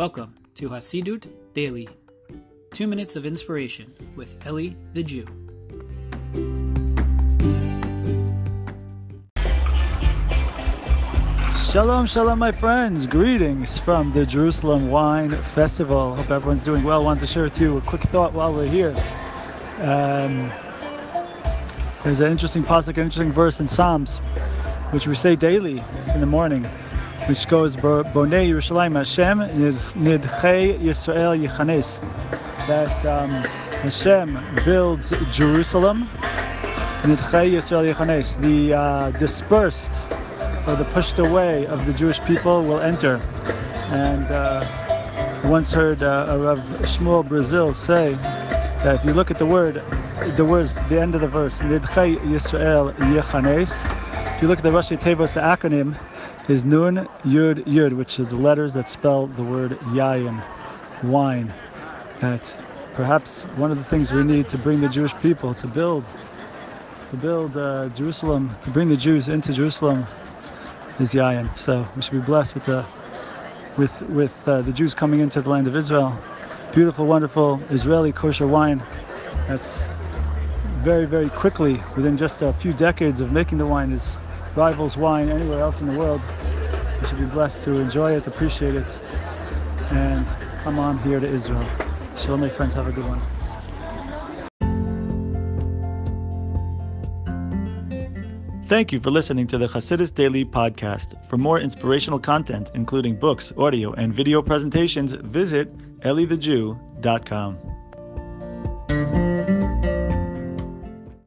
Welcome to Hasidut Daily, two minutes of inspiration with Eli the Jew. Shalom, shalom, my friends. Greetings from the Jerusalem Wine Festival. Hope everyone's doing well. Wanted to share with you a quick thought while we're here. Um, there's an interesting pasuk, an interesting verse in Psalms, which we say daily in the morning, which goes Bonei Yerushalayim Hashem Nidchei Yisrael Yichanes. That um, Hashem builds Jerusalem. Nidchei Yisrael Yichanes. The uh, dispersed or the pushed away of the Jewish people will enter. And uh, once heard uh, Rav Shmuel Brazil say that if you look at the word, the words, the end of the verse, Nidchei Yisrael Yechanes. If you look at the Rashei Tevos, the acronym is Nun Yud Yud, which are the letters that spell the word Yayin, wine. That perhaps one of the things we need to bring the Jewish people to build, to build uh, Jerusalem, to bring the Jews into Jerusalem, is Yayin. So we should be blessed with the with with uh, the Jews coming into the land of Israel. Beautiful, wonderful Israeli kosher wine. That's very, very quickly, within just a few decades of making the wine, is rivals wine anywhere else in the world. We should be blessed to enjoy it, appreciate it, and come on here to Israel. Shalom, my friends. Have a good one. Thank you for listening to the Hasidus Daily Podcast. For more inspirational content, including books, audio, and video presentations, visit elithejew.com.